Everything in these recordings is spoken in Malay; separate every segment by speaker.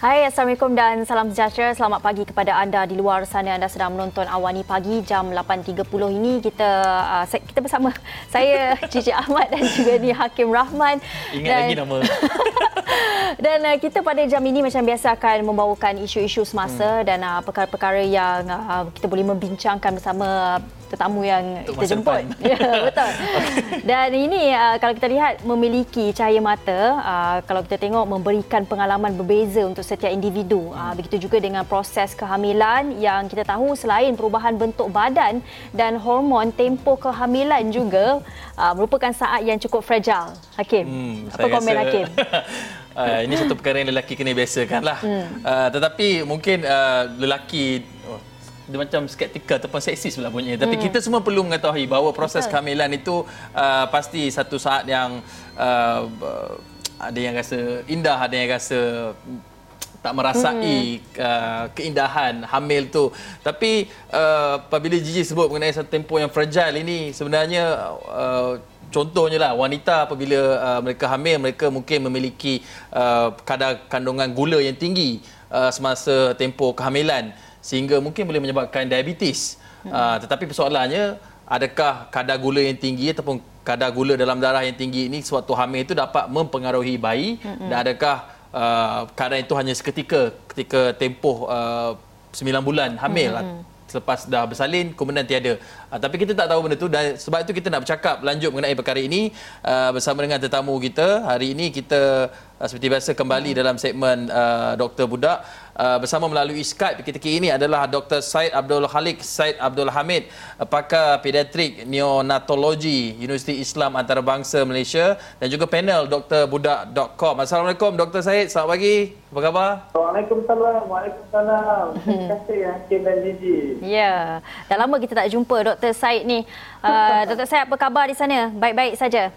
Speaker 1: Hai, Assalamualaikum dan salam sejahtera. Selamat pagi kepada anda di luar sana. Anda sedang menonton Awani Pagi jam 8.30 ini. Kita uh, kita bersama saya, Cici Ahmad dan juga ni Hakim Rahman.
Speaker 2: Ingat dan, lagi nama.
Speaker 1: dan uh, kita pada jam ini macam biasa akan membawakan isu-isu semasa hmm. dan uh, perkara-perkara yang uh, kita boleh membincangkan bersama tetamu yang Untuk kita jemput. ya, betul. Dan ini uh, kalau kita lihat memiliki cahaya mata, uh, kalau kita tengok memberikan pengalaman berbeza untuk setiap individu. Uh, begitu juga dengan proses kehamilan yang kita tahu selain perubahan bentuk badan dan hormon tempoh kehamilan juga uh, merupakan saat yang cukup fragile. Hakim, hmm, apa komen rasa... Hakim?
Speaker 2: Uh, ini satu perkara yang lelaki kena biasakan lah. Hmm. Uh, tetapi mungkin uh, lelaki dia macam skeptikal ataupun seksis pula bunyi. Tapi hmm. kita semua perlu mengetahui bahawa proses Betul. kehamilan itu uh, pasti satu saat yang uh, ada yang rasa indah, ada yang rasa tak merasai hmm. uh, keindahan hamil tu. Tapi uh, apabila Gigi sebut mengenai satu tempoh yang fragile ini sebenarnya uh, Contohnya lah wanita apabila uh, mereka hamil mereka mungkin memiliki uh, kadar kandungan gula yang tinggi uh, semasa tempoh kehamilan sehingga mungkin boleh menyebabkan diabetes. Hmm. Uh, tetapi persoalannya adakah kadar gula yang tinggi ataupun kadar gula dalam darah yang tinggi ini sewaktu hamil itu dapat mempengaruhi bayi hmm. dan adakah uh, kadar itu hanya seketika ketika tempoh uh, 9 bulan hamil hmm. selepas dah bersalin kemudian tiada. Uh, tapi kita tak tahu benda itu dan sebab itu kita nak bercakap lanjut mengenai perkara ini uh, bersama dengan tetamu kita. Hari ini kita uh, seperti biasa kembali hmm. dalam segmen uh, Dr. Budak uh, bersama melalui Skype ketika ini adalah Dr. Said Abdul Khalik Said Abdul Hamid pakar pediatrik neonatologi Universiti Islam Antarabangsa Malaysia dan juga panel drbudak.com. Assalamualaikum Dr. Said, selamat pagi. Apa khabar?
Speaker 3: Waalaikumsalam. Waalaikumsalam. Terima kasih Hakim dan Gigi.
Speaker 1: Ya, dah lama kita tak jumpa Dr. Said ni. Uh, Dr. Said apa khabar di sana? Baik-baik saja?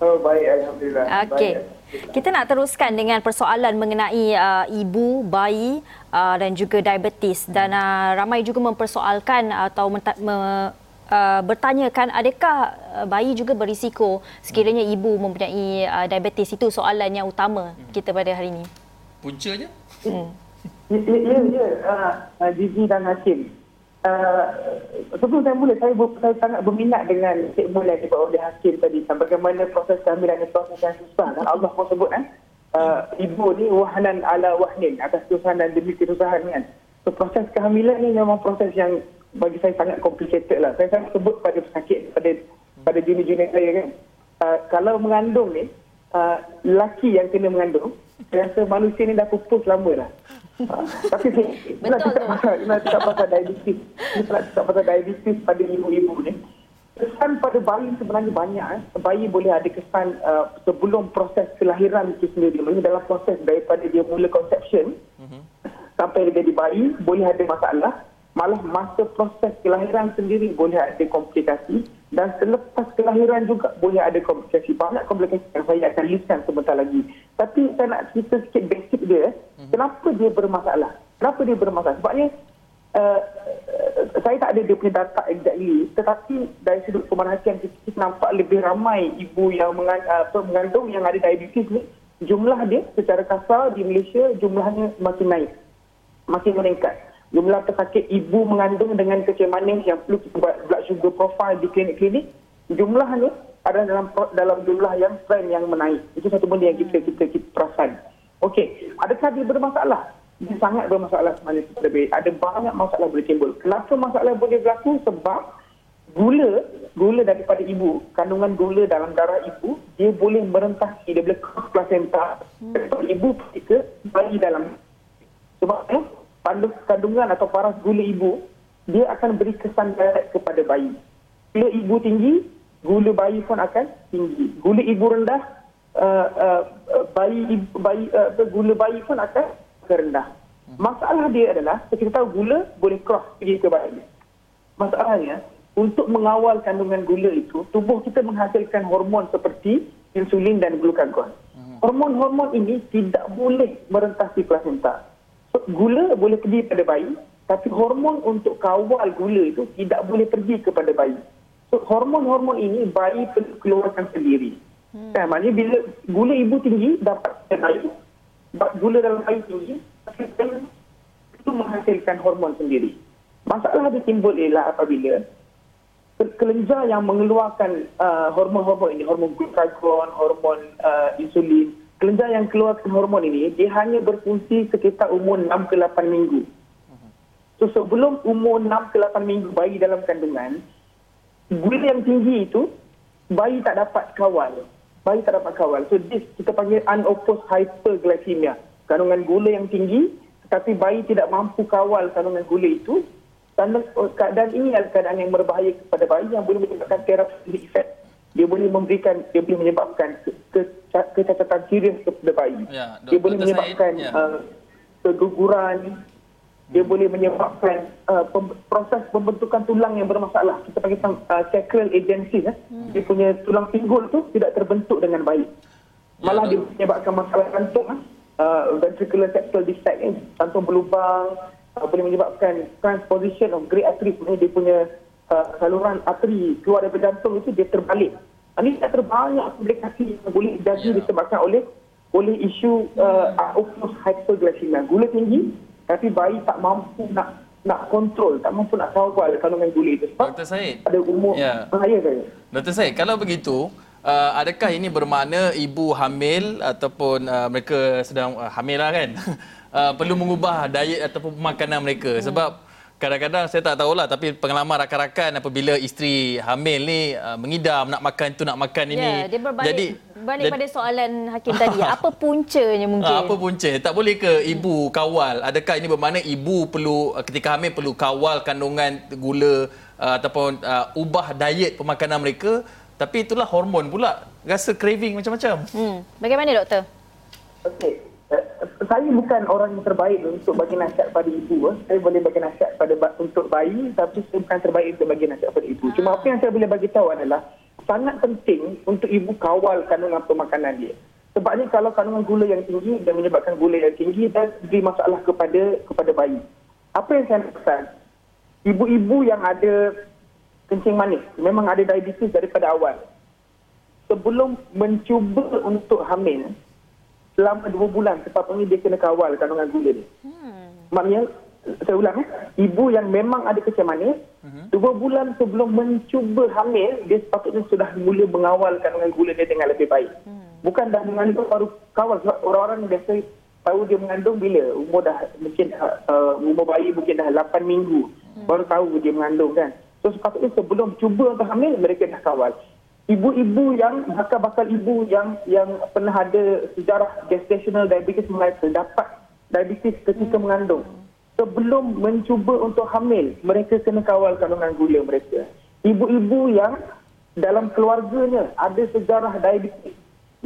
Speaker 3: Oh, baik Alhamdulillah.
Speaker 1: Okey. Kita nak teruskan dengan persoalan mengenai uh, ibu, bayi uh, dan juga diabetes dan uh, ramai juga mempersoalkan atau menta- me, uh, bertanyakan adakah uh, bayi juga berisiko sekiranya ibu mempunyai uh, diabetes itu soalan yang utama kita pada hari ini.
Speaker 2: Puncanya?
Speaker 3: Hmm. Ya, ya, ya. ya. Uh, Gigi dan Hakim. Uh, sebelum saya mula, saya, saya sangat berminat dengan segmen yang dibuat oleh Hakim tadi. Bagaimana proses kehamilan dan proses yang susah. Dan Allah pun sebut kan, uh, ibu ni wahnan ala wahnin atas kesusahan dan demi kesusahan kan. So, proses kehamilan ni memang proses yang bagi saya sangat complicated lah. Saya sangat sebut pada pesakit, pada pada junior-junior saya kan. Uh, kalau mengandung ni, uh, lelaki yang kena mengandung, saya rasa manusia ni dah pupus lama lah. Tapi saya nak cakap pasal, nak cakap pasal diabetes. Saya nak cakap pasal diabetes pada ibu-ibu ni. Kesan pada bayi sebenarnya banyak. Eh. Bayi boleh ada kesan uh, sebelum proses kelahiran itu sendiri. Maksudnya dalam proses daripada dia mula conception uh-huh. sampai dia jadi bayi, boleh ada masalah. Malah masa proses kelahiran sendiri boleh ada komplikasi. Dan selepas kelahiran juga boleh ada komplikasi. Banyak komplikasi yang saya akan listkan sebentar lagi. Tapi saya nak cerita sikit basic dia. Hmm. Kenapa dia bermasalah? Kenapa dia bermasalah? Sebabnya uh, saya tak ada dia punya data exactly. Tetapi dari sudut pemerhatian kita, kita nampak lebih ramai ibu yang mengandung yang ada diabetes ni. Jumlah dia secara kasar di Malaysia jumlahnya makin naik. Makin meningkat jumlah pesakit ibu mengandung dengan kecil manis yang perlu kita buat blood sugar profile di klinik-klinik jumlahnya ada dalam dalam jumlah yang trend yang menaik. Itu satu benda yang kita kita kita perasan. Okey adakah dia bermasalah? Dia sangat bermasalah sebenarnya lebih ada banyak masalah boleh timbul. Kenapa masalah boleh berlaku? Sebab gula gula daripada ibu kandungan gula dalam darah ibu dia boleh merentasi dia boleh cross placenta. Hmm. ibu ke bayi dalam. Sebab eh, kandungan atau paras gula ibu, dia akan beri kesan direct kepada bayi. Gula ibu tinggi, gula bayi pun akan tinggi. Gula ibu rendah, uh, uh, bayi bayi uh, gula bayi pun akan rendah. Masalah dia adalah, kita tahu gula boleh cross pergi ke bayi. Masalahnya, untuk mengawal kandungan gula itu, tubuh kita menghasilkan hormon seperti insulin dan glukagon. Hmm. Hormon-hormon ini tidak boleh merentasi plasenta gula boleh pergi pada bayi tapi hormon untuk kawal gula itu tidak boleh pergi kepada bayi. So, hormon-hormon ini bayi perlu keluarkan sendiri. Hmm. Kan, maknanya bila gula ibu tinggi dapat bayi, gula dalam bayi tinggi, itu menghasilkan hormon sendiri. Masalah dia timbul ialah apabila kelenjar yang mengeluarkan uh, hormon-hormon ini, hormon glukagon, hormon uh, insulin, kelenjar yang keluarkan hormon ini, dia hanya berfungsi sekitar umur 6 ke 8 minggu. So sebelum umur 6 ke 8 minggu bayi dalam kandungan, gula yang tinggi itu, bayi tak dapat kawal. Bayi tak dapat kawal. So this kita panggil unopposed hyperglycemia. Kandungan gula yang tinggi, tetapi bayi tidak mampu kawal kandungan gula itu, Oh, keadaan ini adalah keadaan yang berbahaya kepada bayi yang boleh menyebabkan therapeutic effect. Dia boleh memberikan, dia boleh menyebabkan kecacatan serius kepada bayi. Ya, dia boleh menyebabkan ya. uh, keguguran. Dia hmm. boleh menyebabkan uh, pem- proses pembentukan tulang yang bermasalah. Kita panggil uh, sacral agency. Eh. Hmm. Dia punya tulang pinggul tu tidak terbentuk dengan baik. Ya, Malah ya, dia menyebabkan masalah jantung. Eh. Uh, ventricular septal defect. Eh. Jantung berlubang uh, boleh menyebabkan transposition of great artery dia punya uh, saluran arteri keluar daripada jantung itu dia terbalik. Ini tak terbanyak komplikasi yang boleh jadi yeah. disebabkan oleh oleh isu uh, outflow hyperglycemia. Gula tinggi tapi bayi tak mampu nak nak kontrol, tak mampu nak kawal kandungan gula itu.
Speaker 2: Sebab Dr. Said.
Speaker 3: Ada umur yeah. bahaya saya.
Speaker 2: Dr. Said, kalau begitu, uh, adakah ini bermakna ibu hamil ataupun uh, mereka sedang uh, hamil lah kan? uh, perlu mengubah diet ataupun makanan mereka hmm. sebab kadang-kadang saya tak tahulah tapi pengalaman rakan-rakan apabila isteri hamil ni uh, mengidam nak makan tu nak makan ini.
Speaker 1: Ya, dia berbalik, jadi balik pada soalan hakim tadi. Apa puncanya mungkin?
Speaker 2: uh, apa punca? Tak boleh ke ibu kawal? Adakah ini bermakna ibu perlu uh, ketika hamil perlu kawal kandungan gula uh, ataupun uh, ubah diet pemakanan mereka? Tapi itulah hormon pula. Rasa craving macam-macam. Hmm.
Speaker 1: bagaimana doktor?
Speaker 3: Okey saya bukan orang yang terbaik untuk bagi nasihat pada ibu. Eh. Saya boleh bagi nasihat pada untuk bayi tapi saya bukan terbaik untuk bagi nasihat pada ibu. Cuma apa yang saya boleh bagi tahu adalah sangat penting untuk ibu kawal kandungan pemakanan dia. Sebabnya kalau kandungan gula yang tinggi dan menyebabkan gula yang tinggi dan beri masalah kepada kepada bayi. Apa yang saya pesan? Ibu-ibu yang ada kencing manis, memang ada diabetes daripada awal. Sebelum mencuba untuk hamil, selama dua bulan sepatutnya dia kena kawal kandungan gula dia. Hmm. Maknanya, saya ulang eh, ibu yang memang ada kencing manis, uh-huh. dua bulan sebelum mencuba hamil, dia sepatutnya sudah mula mengawal kandungan gula dia dengan lebih baik. Hmm. Bukan dah mengandung baru kawal. Sebab orang-orang biasa tahu dia mengandung bila umur dah mungkin uh, umur bayi mungkin dah 8 minggu hmm. baru tahu dia mengandung kan. So sepatutnya sebelum cuba untuk hamil mereka dah kawal ibu-ibu yang bakal-bakal ibu yang yang pernah ada sejarah gestational diabetes mellitus dapat diabetes ketika hmm. mengandung sebelum mencuba untuk hamil mereka kena kawal kandungan gula mereka ibu-ibu yang dalam keluarganya ada sejarah diabetes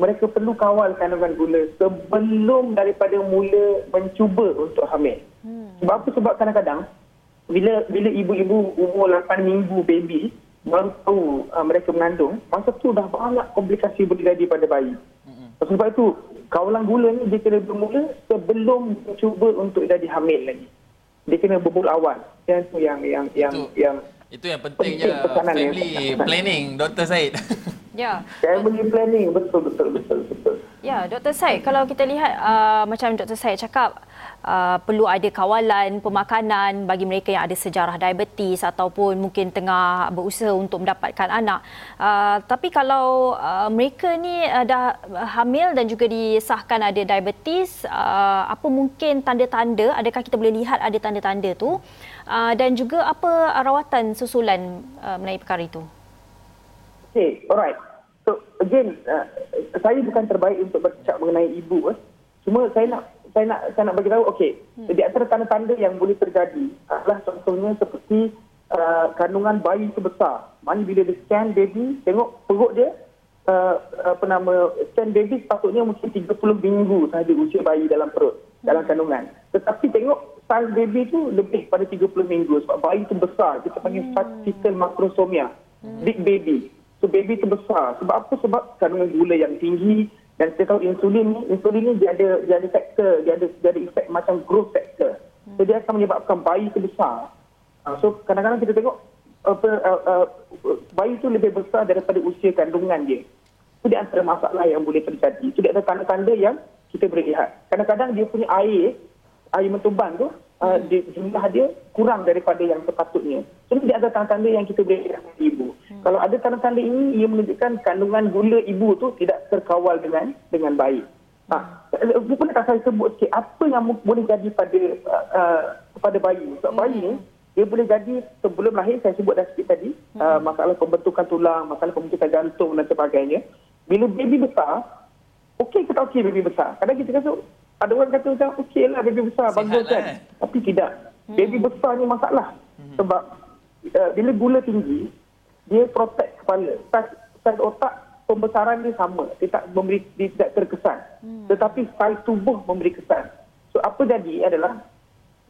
Speaker 3: mereka perlu kawal kandungan gula sebelum daripada mula mencuba untuk hamil hmm. sebab apa sebab kadang-kadang bila bila ibu-ibu umur 8 minggu baby baru tahu uh, mereka mengandung, masa tu dah banyak komplikasi berjadi pada bayi. Mm-hmm. Sebab itu, kawalan gula ni dia kena bermula sebelum cuba untuk jadi hamil lagi. Dia kena bermula awal. Yang tu yang yang yang
Speaker 2: itu,
Speaker 3: yang
Speaker 2: itu yang pentingnya penting family yang planning, Dr. Said.
Speaker 1: Ya.
Speaker 3: Family planning betul betul betul betul.
Speaker 1: Ya, Dr. Said, kalau kita lihat uh, macam Dr. Said cakap uh, perlu ada kawalan pemakanan bagi mereka yang ada sejarah diabetes ataupun mungkin tengah berusaha untuk mendapatkan anak. Uh, tapi kalau uh, mereka ni uh, dah hamil dan juga disahkan ada diabetes, uh, apa mungkin tanda-tanda, adakah kita boleh lihat ada tanda-tanda tu? Uh, dan juga apa rawatan susulan uh, mengenai perkara itu?
Speaker 3: Okay, alright. So again, uh, saya bukan terbaik untuk bercakap mengenai ibu. Eh. Cuma saya nak saya nak saya nak bagi tahu okey hmm. di antara tanda-tanda yang boleh terjadi adalah contohnya seperti uh, kandungan bayi itu besar mana bila dia scan baby tengok perut dia uh, apa nama scan baby sepatutnya mungkin 30 minggu sahaja usia bayi dalam perut hmm. dalam kandungan tetapi tengok saiz baby itu lebih pada 30 minggu sebab bayi itu besar kita panggil hmm. fetal macrosomia hmm. big baby so baby itu besar sebab apa sebab kandungan gula yang tinggi dan kita tahu insulin ni, insulin ni dia ada dia ada faktor, dia ada dia ada efek macam growth factor. So dia akan menyebabkan bayi itu besar. Uh, so kadang-kadang kita tengok apa uh, uh, bayi itu lebih besar daripada usia kandungan dia. Itu di antara masalah yang boleh terjadi. Itu di antara tanda-tanda yang kita boleh lihat. Kadang-kadang dia punya air, air mentuban tu, uh, di, jumlah dia kurang daripada yang sepatutnya. Jadi dia ada tanda-tanda yang kita boleh lihat ibu. Hmm. Kalau ada tanda-tanda ini, ia menunjukkan kandungan gula ibu tu tidak terkawal dengan dengan baik. Ha, bukan tak saya sebut sikit apa yang boleh jadi pada uh, uh, pada bayi. Sebab bayi ni dia boleh jadi sebelum lahir saya sebut dah sikit tadi uh, masalah pembentukan tulang, masalah pembentukan jantung dan sebagainya. Bila baby besar, okey ke tak okey baby besar? Kadang kita kata ada orang kata macam okey lah baby besar, Sihat bagus kan. Lah. Tapi tidak. Hmm. Baby besar ni masalah. Hmm. Sebab uh, bila gula tinggi, dia protect kepala. Saiz otak pembesaran dia sama. Dia tak memberi dia tidak terkesan. Hmm. Tetapi saiz tubuh memberi kesan. So apa jadi adalah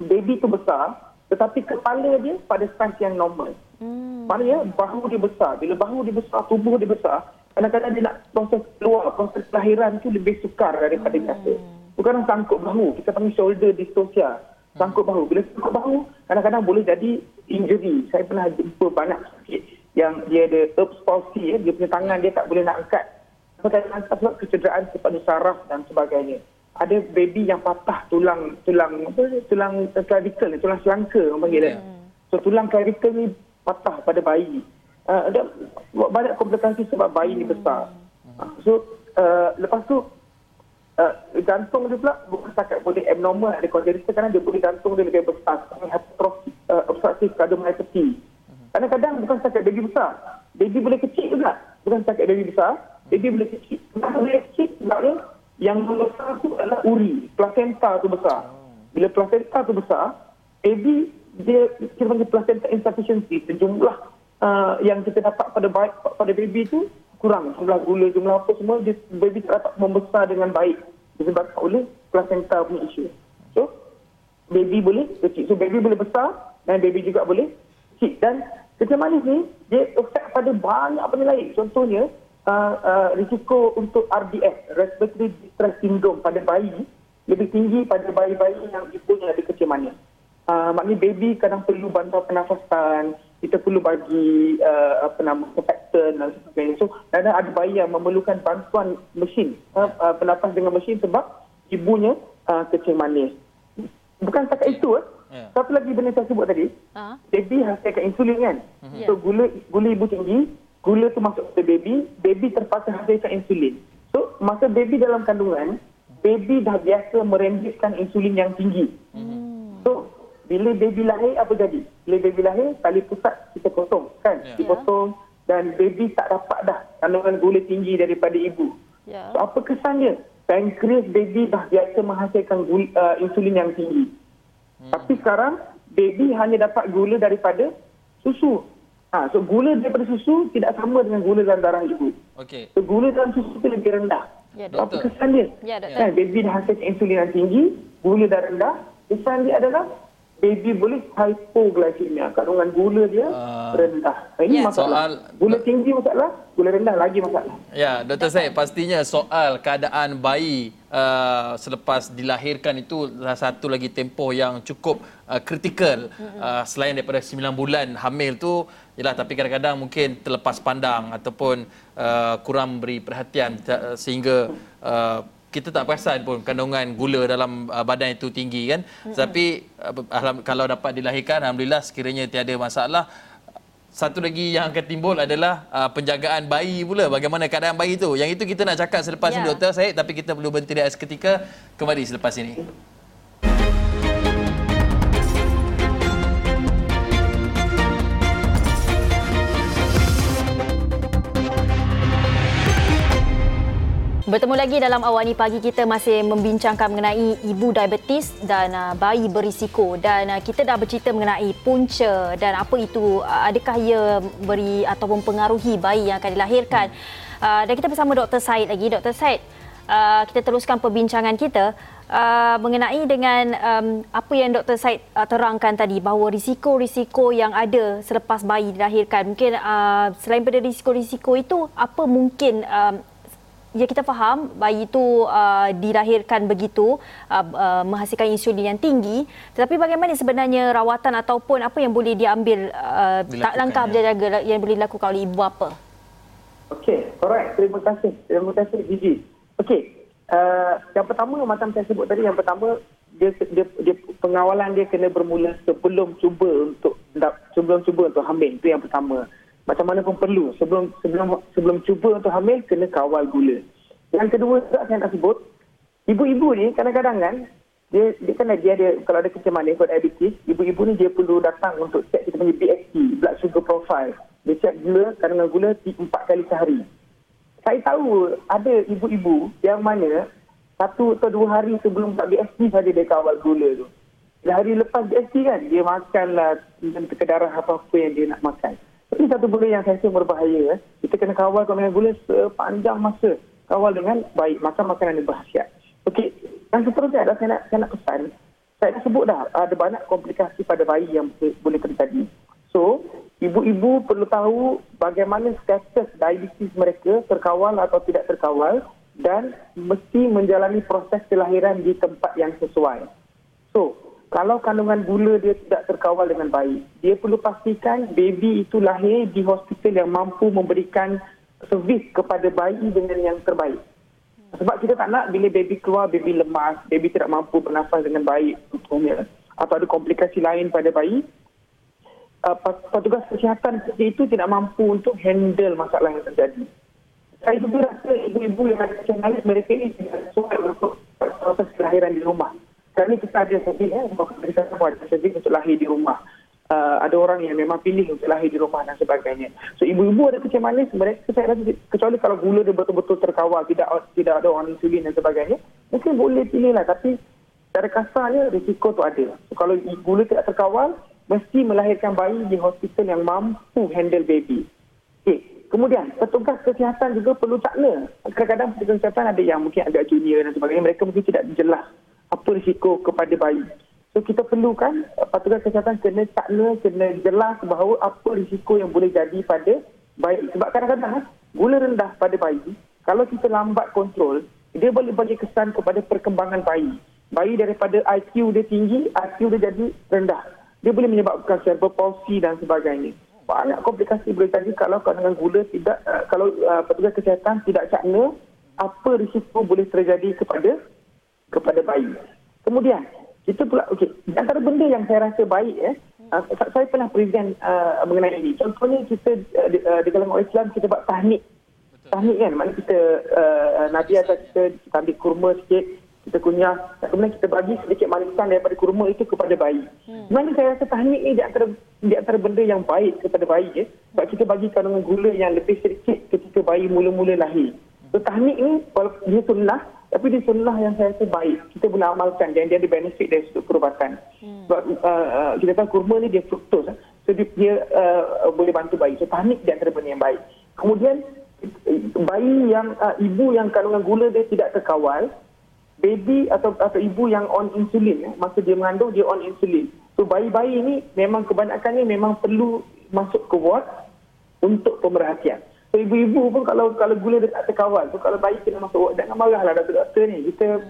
Speaker 3: baby tu besar tetapi kepala dia pada saiz yang normal. Hmm. Maknanya bahu dia besar. Bila bahu dia besar, tubuh dia besar, kadang-kadang dia nak proses keluar, proses kelahiran tu lebih sukar daripada hmm. biasa. Bukan sangkut bahu. Kita panggil shoulder dystocia. Sangkut bahu. Bila sangkut bahu, kadang-kadang boleh jadi injury. Saya pernah jumpa banyak sikit yang dia ada Erbs palsy, ya. dia punya tangan dia tak boleh nak angkat. Sebab kecederaan kepada saraf dan sebagainya. Ada baby yang patah tulang tulang apa tulang clavicle ni, tulang selangka orang panggil yeah. So tulang clavicle ni patah pada bayi. Uh, ada banyak komplikasi sebab bayi ni besar. Uh, so uh, lepas tu uh, jantung dia pula bukan setakat boleh abnormal ada congenital kerana dia boleh jantung dia lebih besar. Hypertrophy, uh, obstructive cardiomyopathy. Kadang-kadang bukan setakat baby besar. Baby boleh kecil juga. Bukan setakat baby besar. Baby boleh kecil. Kenapa boleh kecil? Sebabnya yang besar tu adalah uri. Placenta tu besar. Bila placenta tu besar, baby dia kita panggil placenta insufficiency. Sejumlah uh, yang kita dapat pada baik, pada baby tu kurang. Jumlah gula, jumlah apa semua, dia, baby tak dapat membesar dengan baik. Disebabkan oleh placenta punya isu. So, baby boleh kecil. So, baby boleh besar dan baby juga boleh kecil. Dan Kecil manis ni, dia efek pada banyak benda lain. Contohnya, uh, uh, risiko untuk RDS, Respiratory Distress Syndrome pada bayi, lebih tinggi pada bayi-bayi yang ibunya ada kecil manis. Uh, maknanya baby kadang perlu bantuan pernafasan, kita perlu bagi uh, apa nama protector dan sebagainya. So, kadang ada bayi yang memerlukan bantuan mesin, uh, uh, penafas dengan mesin sebab ibunya uh, kecil manis. Bukan setakat itu, eh. Yeah. Satu lagi benda saya sebut tadi, uh-huh. baby hasilkan insulin kan. Uh-huh. So gula gula ibu tinggi, gula tu masuk ke baby, baby terpaksa hasilkan insulin. So masa baby dalam kandungan, baby dah biasa merembeskan insulin yang tinggi. Uh-huh. Bila baby lahir apa jadi? Bila baby lahir, tali pusat kita potong kan? Yeah. Dipotong dan baby tak dapat dah kandungan gula tinggi daripada ibu. Yeah. So apa kesannya? Pankreas baby dah biasa menghasilkan gula, uh, insulin yang tinggi. Hmm. Tapi sekarang baby hanya dapat gula daripada susu. Ha, so gula daripada susu tidak sama dengan gula dalam darah ibu. Okey. So gula dalam susu itu lebih rendah. Ya, doktor. Apa kesan dia? Ya, doktor. Kan, baby dah hasil insulin yang tinggi, gula dah rendah. Kesan dia adalah baby boleh hypoglycemia. Kandungan gula dia uh, rendah. Ini yeah. masalah. Soal, gula tinggi masalah, gula rendah lagi masalah.
Speaker 2: Ya, Doktor Syed, pastinya soal keadaan bayi uh, selepas dilahirkan itu salah satu lagi tempoh yang cukup uh, kritikal. Uh, selain daripada 9 bulan hamil tu, Yalah, tapi kadang-kadang mungkin terlepas pandang ataupun uh, kurang beri perhatian sehingga uh, kita tak perasan pun kandungan gula dalam uh, badan itu tinggi kan. Mm-hmm. Tapi uh, kalau dapat dilahirkan alhamdulillah sekiranya tiada masalah. Satu lagi yang akan timbul adalah uh, penjagaan bayi pula. Bagaimana keadaan bayi itu? Yang itu kita nak cakap selepas yeah. ini doktor Syed tapi kita perlu berhenti seketika kembali selepas ini.
Speaker 1: Bertemu lagi dalam awal ni pagi kita masih membincangkan mengenai ibu diabetes dan uh, bayi berisiko dan uh, kita dah bercerita mengenai punca dan apa itu uh, adakah ia beri ataupun pengaruhi bayi yang akan dilahirkan. Uh, dan kita bersama Dr. Said lagi. Dr. Said, uh, kita teruskan perbincangan kita uh, mengenai dengan um, apa yang Dr. Said uh, terangkan tadi bahawa risiko-risiko yang ada selepas bayi dilahirkan. Mungkin uh, selain pada risiko-risiko itu apa mungkin um, ya kita faham bayi itu uh, dilahirkan begitu uh, uh, menghasilkan insulin yang tinggi. Tetapi bagaimana sebenarnya rawatan ataupun apa yang boleh diambil uh, tak langkah ya. berjaga yang boleh dilakukan oleh ibu bapa?
Speaker 3: Okey alright terima kasih. Terima kasih Gigi. Okey Uh, yang pertama macam saya sebut tadi yang pertama dia, dia, dia pengawalan dia kena bermula sebelum cuba untuk sebelum cuba untuk hamil. Itu yang pertama macam mana pun perlu sebelum sebelum sebelum cuba untuk hamil kena kawal gula yang kedua saya nak sebut ibu-ibu ni kadang-kadang kan dia, dia kan dia ada kalau ada kecemasan kot diabetes ibu-ibu ni dia perlu datang untuk cek kita punya BXT blood sugar profile dia cek gula kandungan gula empat kali sehari saya tahu ada ibu-ibu yang mana satu atau dua hari sebelum tak BST saja dia kawal gula tu. Hari lepas BST kan, dia makanlah dan darah apa-apa yang dia nak makan. Ini satu benda yang saya rasa berbahaya. Eh. Kita kena kawal dengan gula sepanjang masa. Kawal dengan baik, makan makanan yang berhasiat. Okey, yang seterusnya adalah saya nak, saya nak pesan. Saya dah sebut dah, ada banyak komplikasi pada bayi yang boleh terjadi. So, ibu-ibu perlu tahu bagaimana status diabetes mereka terkawal atau tidak terkawal dan mesti menjalani proses kelahiran di tempat yang sesuai. So, kalau kandungan gula dia tidak terkawal dengan baik, dia perlu pastikan baby itu lahir di hospital yang mampu memberikan servis kepada bayi dengan yang terbaik. Sebab kita tak nak bila baby keluar, baby lemas, baby tidak mampu bernafas dengan baik, atau ada komplikasi lain pada bayi, uh, petugas kesihatan seperti itu tidak mampu untuk handle masalah yang terjadi saya juga rasa ibu-ibu yang ada nasionalis mereka ini tidak sesuai untuk proses kelahiran di rumah. Ini kita ada sedih, ya, kita semua ada sedih untuk lahir di rumah. Uh, ada orang yang memang pilih untuk lahir di rumah dan sebagainya. So ibu-ibu ada kecil manis, mereka saya rasa kecuali kalau gula dia betul-betul terkawal, tidak tidak ada orang insulin dan sebagainya, mungkin boleh pilih lah. Tapi secara kasarnya risiko tu ada. So, kalau gula tidak terkawal, mesti melahirkan bayi di hospital yang mampu handle baby. Okay. Kemudian petugas kesihatan juga perlu cakna. Kadang-kadang petugas kesihatan ada yang mungkin agak junior dan sebagainya. Mereka mungkin tidak jelas apa risiko kepada bayi. So kita perlukan petugas kesihatan kena cakna, kena jelas bahawa apa risiko yang boleh jadi pada bayi. Sebab kadang-kadang gula rendah pada bayi, kalau kita lambat kontrol, dia boleh bagi kesan kepada perkembangan bayi. Bayi daripada IQ dia tinggi, IQ dia jadi rendah. Dia boleh menyebabkan cerebral palsy dan sebagainya banyak komplikasi boleh terjadi kalau kandungan gula tidak uh, kalau uh, petugas kesihatan tidak cakna apa risiko boleh terjadi kepada kepada bayi. Kemudian kita pula okey antara benda yang saya rasa baik eh uh, saya pernah present uh, mengenai ini. Contohnya kita uh, di, uh, di kalangan orang Islam kita buat tahnik. Tahnik kan maknanya kita uh, Nabi atas kita, kita ambil kurma sikit kita kunyah dan kemudian kita bagi sedikit manisan daripada kurma itu kepada bayi. Hmm. Mana saya rasa tahnik ini di antara di antara benda yang baik kepada bayi ya. Sebab kita bagi kandungan gula yang lebih sedikit ketika bayi mula-mula lahir. So, tahnik ini walaupun dia sunnah tapi dia sunnah yang saya rasa baik. Kita boleh amalkan dan dia ada benefit dari sudut perubatan. Hmm. Sebab uh, uh, kita tahu kurma ni dia fruktos. Eh. So dia, dia uh, boleh bantu bayi. So tahnik di antara benda yang baik. Kemudian bayi yang uh, ibu yang kandungan gula dia tidak terkawal baby atau atau ibu yang on insulin eh, masa dia mengandung dia on insulin. So bayi-bayi ini memang kebanyakannya memang perlu masuk ke ward untuk pemerhatian. Ibu-ibu pun kalau kalau gula tak terkawal, so kalau bayi kena masuk ward jangan marahlah doktor-doktor ni. Kita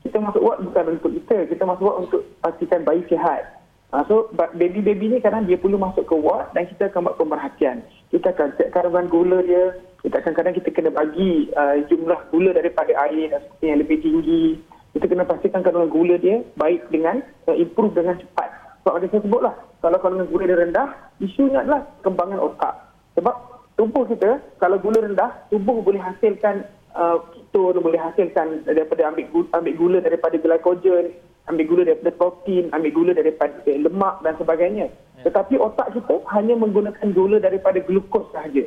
Speaker 3: kita masuk ward bukan untuk kita, kita masuk ward untuk pastikan bayi sihat. Ha, so baby-baby ni kadang dia perlu masuk ke ward dan kita akan buat pemerhatian. Kita akan cek kandungan gula dia, kita kadang-kadang kita kena bagi uh, jumlah gula daripada air dan yang lebih tinggi. Kita kena pastikan kandungan gula dia baik dengan uh, improve dengan cepat. Sebab so, saya sebutlah, kalau kandungan gula dia rendah, isunya adalah kembangan otak. Sebab tubuh kita, kalau gula rendah, tubuh boleh hasilkan uh, ketone, boleh hasilkan daripada ambil gula, ambil gula daripada glycogen, ambil gula daripada protein, ambil gula daripada lemak dan sebagainya. Ya. Tetapi otak kita hanya menggunakan gula daripada glukos sahaja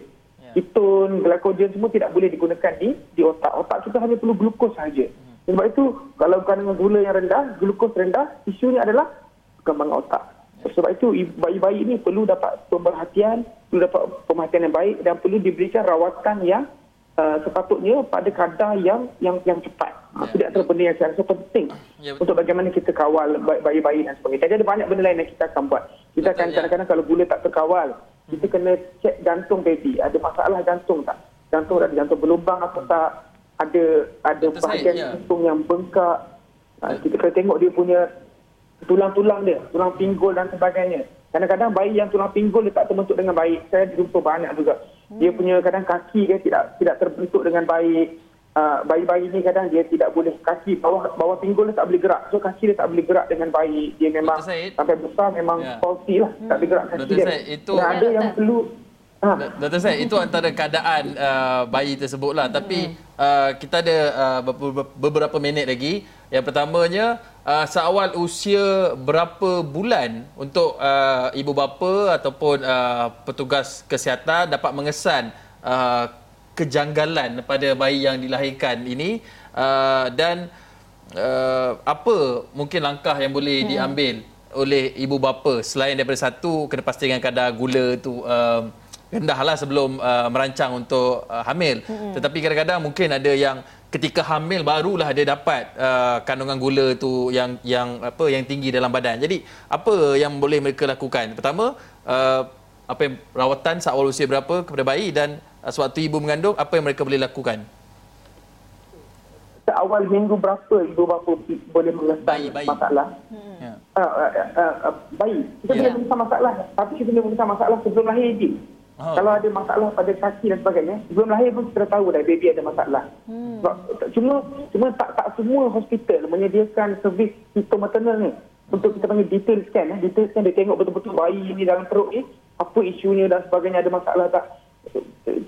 Speaker 3: ketone, glycogen semua tidak boleh digunakan di di otak. Otak kita hanya perlu glukos saja. Hmm. Sebab itu kalau kandungan gula yang rendah, glukos rendah, isunya adalah perkembangan otak. Sebab itu bayi-bayi ini perlu dapat pemerhatian, perlu dapat pemerhatian yang baik dan perlu diberikan rawatan yang uh, sepatutnya pada kadar yang yang yang cepat. Ya. Itu antara benda yang saya rasa penting ya, untuk bagaimana kita kawal bayi-bayi dan sebagainya. Jadi ada banyak benda lain yang kita akan buat. Kita betul, akan ya. kadang-kadang ya. kalau gula tak terkawal, kita kena cek jantung baby ada masalah jantung tak jantung ada jantung berlubang atau tak ada ada Betul bahagian saya, ya. jantung yang bengkak uh, kita kena tengok dia punya tulang-tulang dia tulang pinggul dan sebagainya kadang-kadang bayi yang tulang pinggul dia tak terbentuk dengan baik saya jumpa banyak juga dia punya kadang kaki dia tidak tidak terbentuk dengan baik uh, bayi-bayi ni kadang dia tidak boleh kaki bawah bawah pinggul dia tak boleh gerak. So kaki dia tak boleh gerak dengan baik. Dia memang sampai besar memang yeah. faulty lah. Tak boleh gerak kaki
Speaker 2: Dr.
Speaker 3: dia.
Speaker 2: Syed, itu
Speaker 3: Dan ada yang perlu
Speaker 2: Ha. Dr. Syed, itu antara keadaan uh, bayi tersebut lah. Tapi uh, kita ada uh, beberapa minit lagi. Yang pertamanya, uh, seawal usia berapa bulan untuk uh, ibu bapa ataupun uh, petugas kesihatan dapat mengesan uh, kejanggalan pada bayi yang dilahirkan ini uh, dan uh, apa mungkin langkah yang boleh hmm. diambil oleh ibu bapa selain daripada satu kena pastikan kadar gula tu uh, rendahlah sebelum uh, merancang untuk uh, hamil. Hmm. Tetapi kadang-kadang mungkin ada yang ketika hamil barulah dia dapat uh, kandungan gula tu yang yang apa yang tinggi dalam badan. Jadi apa yang boleh mereka lakukan? Pertama, uh, apa yang rawatan seawal usia berapa kepada bayi dan uh, sewaktu ibu mengandung apa yang mereka boleh lakukan?
Speaker 3: Seawal minggu berapa ibu bapa boleh mengesahkan masalah? Hmm. Yeah. Uh, uh, uh, uh, bayi. Kita yeah. boleh mengesahkan masalah. Tapi kita boleh mengesahkan masalah sebelum lahir je. Oh. Kalau ada masalah pada kaki dan sebagainya, sebelum lahir pun kita tahu dah baby ada masalah. Hmm. Cuma cuma tak tak semua hospital menyediakan servis hitomaternal ni untuk kita panggil detail scan. Eh. Detail scan dia tengok betul-betul bayi ni dalam perut ni, apa isunya dan sebagainya, ada masalah tak.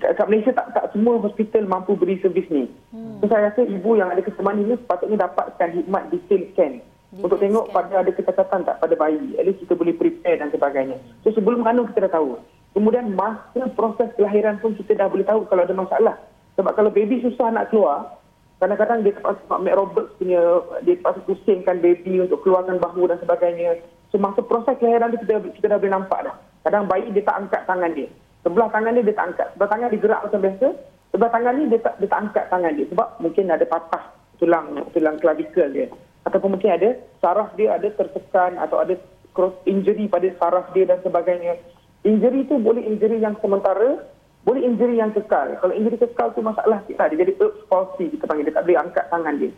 Speaker 3: Kat Malaysia tak tak semua hospital mampu beri servis ni. Hmm. So, saya rasa ibu yang ada kesemaan ini sepatutnya dapatkan hikmat detail scan. Detail untuk tengok scan. pada ada kecacatan tak pada bayi. At least kita boleh prepare dan sebagainya. So sebelum mengandung kita dah tahu. Kemudian masa proses kelahiran pun kita dah boleh tahu kalau ada masalah. Sebab kalau baby susah nak keluar, kadang-kadang dia terpaksa Mak Mac Roberts punya, dia terpaksa pusingkan baby untuk keluarkan bahu dan sebagainya. So masa proses kelahiran tu kita, kita dah boleh nampak dah. Kadang bayi dia tak angkat tangan dia. Sebelah tangan dia dia tak angkat. Sebelah tangan dia gerak macam biasa. Sebelah tangan ni dia tak, dia tak angkat tangan dia. Sebab mungkin ada patah tulang tulang klavikal dia. Ataupun mungkin ada saraf dia ada tertekan atau ada cross injury pada saraf dia dan sebagainya. Injury itu boleh injury yang sementara, boleh injury yang kekal. Kalau injury kekal tu masalah kita, dia jadi Earth palsy kita panggil, dia tak boleh angkat tangan dia.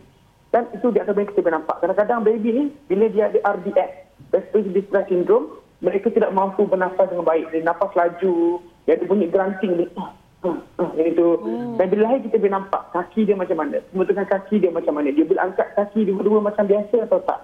Speaker 3: Dan itu di atas kita boleh nampak. Kadang-kadang baby ni, bila dia ada RDS, Respiratory Distress Syndrome, mereka tidak mampu bernafas dengan baik. Dia nafas laju, dia ada bunyi grunting. Dia, uh, uh, itu. Hmm. Dan bila lahir kita boleh nampak kaki dia macam mana. Pembentukan kaki dia macam mana. Dia boleh angkat kaki dua-dua macam biasa atau tak.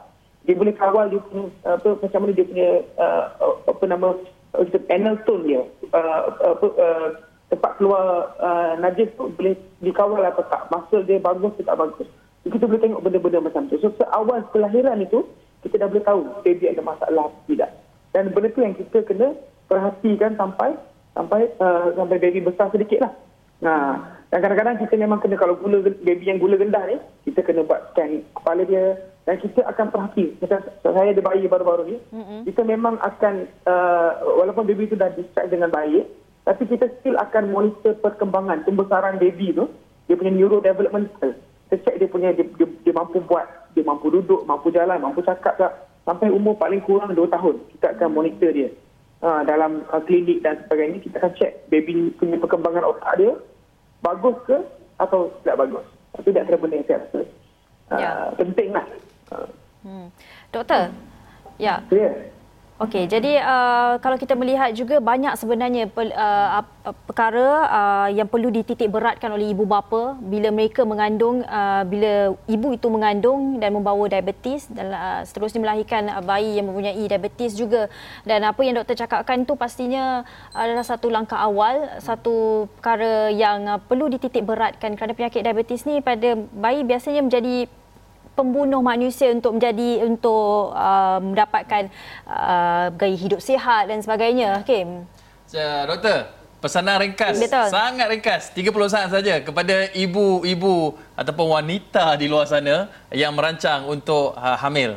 Speaker 3: Dia boleh kawal dia punya, apa, macam mana dia punya, uh, apa nama, kita panel tone dia. Uh, apa uh, tempat keluar uh, najis tu boleh dikawal atau tak. Muscle dia bagus atau tak bagus. Kita boleh tengok benda-benda macam tu. So seawal kelahiran itu kita dah boleh tahu baby ada masalah atau tidak. Dan benda tu yang kita kena perhatikan sampai sampai uh, sampai baby besar sedikit lah. Nah dan kadang-kadang kita memang kena kalau gula baby yang gula rendah ni kita kena buat scan kepala dia dan kita akan perhati. Macam saya ada bayi baru-baru ni. Mm-hmm. kita memang akan uh, walaupun baby itu dah discharge dengan baik tapi kita still akan monitor perkembangan pembesaran baby tu. Dia punya neurodevelopmental kita. Check dia punya dia, dia, dia mampu buat dia mampu duduk mampu jalan mampu cakap tak. Sampai umur paling kurang 2 tahun kita akan monitor dia. Uh, dalam uh, klinik dan sebagainya kita akan check baby punya perkembangan otak dia bagus ke atau tidak bagus. Itu tidak benda yang saya rasa. Uh, ya. penting lah
Speaker 1: Hmm. Doktor, ya. Yeah. Okey, jadi uh, kalau kita melihat juga banyak sebenarnya per, uh, perkara uh, yang perlu dititik beratkan oleh ibu bapa bila mereka mengandung, uh, bila ibu itu mengandung dan membawa diabetes dan uh, seterusnya melahirkan uh, bayi yang mempunyai diabetes juga. Dan apa yang doktor cakapkan itu pastinya adalah satu langkah awal, satu perkara yang uh, perlu dititik beratkan kerana penyakit diabetes ni pada bayi biasanya menjadi pembunuh manusia untuk menjadi untuk uh, mendapatkan uh, gaya hidup sihat dan sebagainya. Okey.
Speaker 2: Ya, doktor, pesanan ringkas. Betul. Sangat ringkas. 30 saat saja kepada ibu-ibu ataupun wanita di luar sana yang merancang untuk uh, hamil.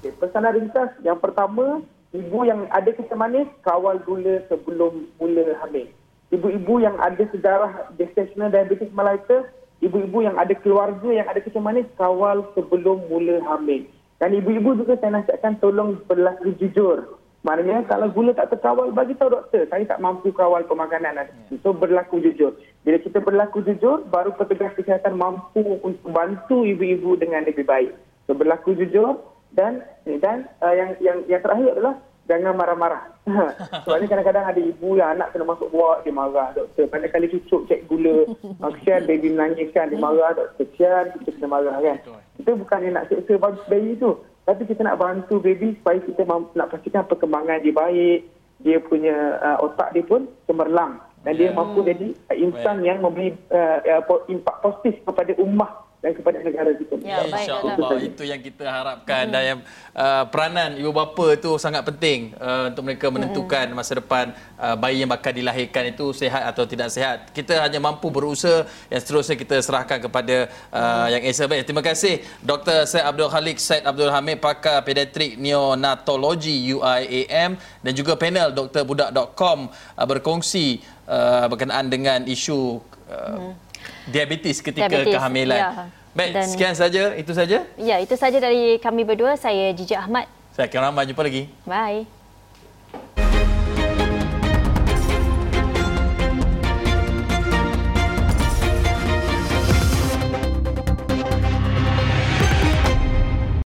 Speaker 3: Okay, pesanan ringkas yang pertama, ibu yang ada kisah manis kawal gula sebelum mula hamil. Ibu-ibu yang ada sejarah gestational diabetes mellitus ibu-ibu yang ada keluarga yang ada kesan manis kawal sebelum mula hamil. Dan ibu-ibu juga saya nasihatkan tolong berlaku jujur. Maknanya kalau gula tak terkawal, bagi tahu doktor, saya tak mampu kawal pemakanan. So berlaku jujur. Bila kita berlaku jujur, baru petugas kesihatan mampu untuk bantu ibu-ibu dengan lebih baik. So berlaku jujur dan dan uh, yang yang yang terakhir adalah jangan marah-marah. Sebab kadang-kadang ada ibu yang anak kena masuk buat, dia marah doktor. Banyak kali cucuk cek gula, uh, kesian baby menangis kan, dia marah doktor. Kesian, kita kena marah kan. Kita bukan nak seksa bayi tu. Tapi kita nak bantu baby supaya kita nak pastikan perkembangan dia baik, dia punya uh, otak dia pun cemerlang dan dia mampu jadi uh, insan yang memberi uh, uh, impak positif kepada ummah dan kepada negara kita.
Speaker 2: Ya, InsyaAllah itu, itu yang kita harapkan hmm. dan yang uh, peranan ibu bapa itu sangat penting uh, untuk mereka menentukan hmm. masa depan uh, bayi yang bakal dilahirkan itu sehat atau tidak sehat. Kita hanya mampu berusaha yang seterusnya kita serahkan kepada uh, hmm. yang Esa baik. Terima kasih Dr. Syed Abdul Khalik Syed Abdul Hamid pakar pediatrik neonatologi UIAM dan juga panel drbudak.com uh, berkongsi uh, berkenaan dengan isu uh, hmm diabetes ketika diabetes. kehamilan. Ya. Baik, Dan, sekian saja. Itu saja?
Speaker 1: Ya, itu saja dari kami berdua. Saya Jiji Ahmad.
Speaker 2: Saya Kian Rahman. Jumpa lagi.
Speaker 1: Bye.